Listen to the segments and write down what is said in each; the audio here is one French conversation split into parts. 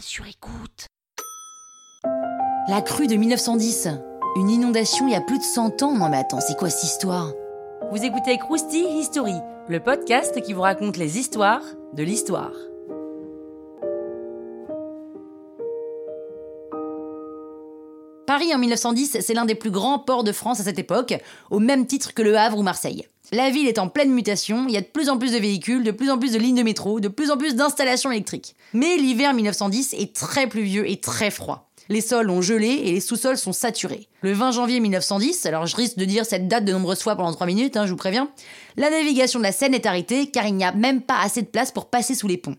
sur écoute. La crue de 1910. Une inondation il y a plus de 100 ans. Non mais attends, c'est quoi cette histoire? Vous écoutez Krusty History, le podcast qui vous raconte les histoires de l'histoire. Paris en 1910, c'est l'un des plus grands ports de France à cette époque, au même titre que Le Havre ou Marseille. La ville est en pleine mutation, il y a de plus en plus de véhicules, de plus en plus de lignes de métro, de plus en plus d'installations électriques. Mais l'hiver 1910 est très pluvieux et très froid. Les sols ont gelé et les sous-sols sont saturés. Le 20 janvier 1910, alors je risque de dire cette date de nombreuses fois pendant 3 minutes, hein, je vous préviens, la navigation de la Seine est arrêtée car il n'y a même pas assez de place pour passer sous les ponts.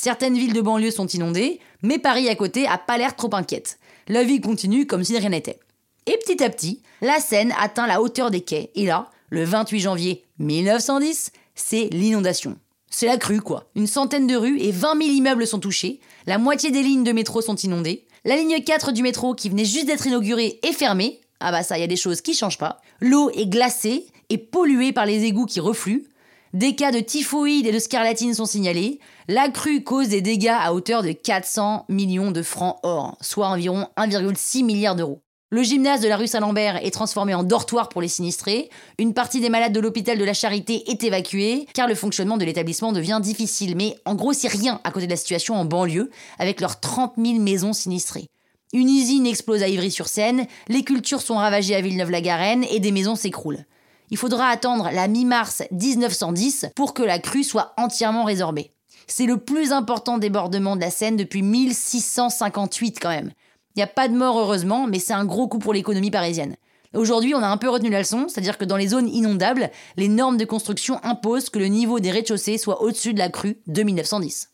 Certaines villes de banlieue sont inondées, mais Paris à côté a pas l'air trop inquiète. La vie continue comme si rien n'était. Et petit à petit, la Seine atteint la hauteur des quais, et là, le 28 janvier 1910, c'est l'inondation. C'est la crue, quoi. Une centaine de rues et 20 000 immeubles sont touchés, la moitié des lignes de métro sont inondées, la ligne 4 du métro qui venait juste d'être inaugurée est fermée, ah bah ça, il y a des choses qui changent pas, l'eau est glacée et polluée par les égouts qui refluent, des cas de typhoïde et de scarlatine sont signalés. La crue cause des dégâts à hauteur de 400 millions de francs or, soit environ 1,6 milliard d'euros. Le gymnase de la rue Saint-Lambert est transformé en dortoir pour les sinistrés. Une partie des malades de l'hôpital de la Charité est évacuée, car le fonctionnement de l'établissement devient difficile. Mais en gros, c'est rien à côté de la situation en banlieue, avec leurs 30 000 maisons sinistrées. Une usine explose à Ivry-sur-Seine, les cultures sont ravagées à Villeneuve-la-Garenne et des maisons s'écroulent. Il faudra attendre la mi-mars 1910 pour que la crue soit entièrement résorbée. C'est le plus important débordement de la Seine depuis 1658 quand même. Il n'y a pas de mort heureusement, mais c'est un gros coup pour l'économie parisienne. Aujourd'hui, on a un peu retenu la leçon, c'est-à-dire que dans les zones inondables, les normes de construction imposent que le niveau des rez-de-chaussée soit au-dessus de la crue de 1910.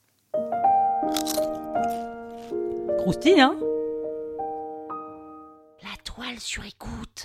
Croustille, hein? La toile sur écoute.